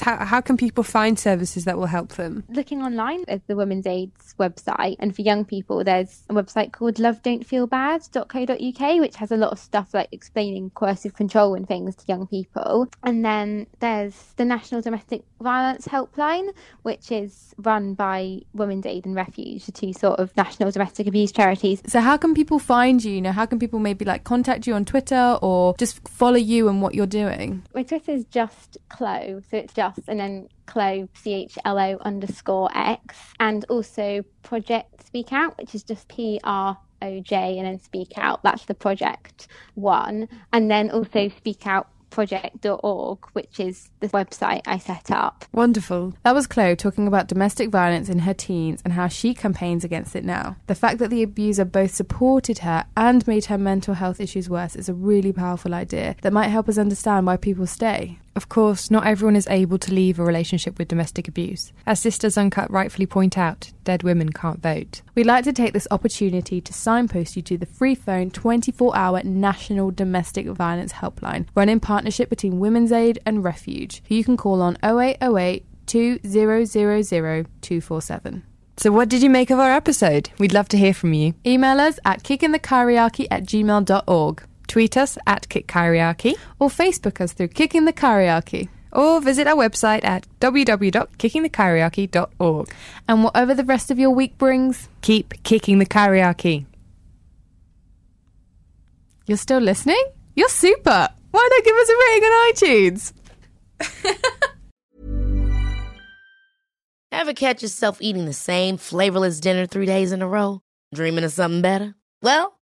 how, how can people find services that will help them? Looking online at the Women's Aid's website, and for young people, there's a website called lovedon'tfeelbad.co.uk, which has a lot of stuff like explaining coercive control and things to young people. And then there's the National Domestic Violence Helpline, which is run by Women's Aid and Refuge, the two sort of national domestic abuse charities. So how can people find you? You know, how can people maybe like contact you on Twitter or just follow you and what you're doing? My Twitter is just Chloe, so it's just and then Chloe C H L O underscore X, and also Project Speak Out, which is just P R OJ and then Speak Out. That's the project one, and then also Speak Out project.org, which is the website I set up. Wonderful. That was Chloe talking about domestic violence in her teens and how she campaigns against it now. The fact that the abuser both supported her and made her mental health issues worse is a really powerful idea that might help us understand why people stay. Of course, not everyone is able to leave a relationship with domestic abuse. As Sisters Uncut rightfully point out, dead women can't vote. We'd like to take this opportunity to signpost you to the free phone 24 hour National Domestic Violence Helpline, run in partnership between Women's Aid and Refuge, who you can call on 0808 247. So, what did you make of our episode? We'd love to hear from you. Email us at kickingthekyriarchy at gmail.org. Tweet us at Kick. Or Facebook us through Kicking the Kyriarchy. Or visit our website at www.kickingthekyriarchy.org. And whatever the rest of your week brings, keep kicking the kyriarchy. You're still listening? You're super! Why not give us a rating on iTunes? Ever catch yourself eating the same flavorless dinner three days in a row? Dreaming of something better? Well,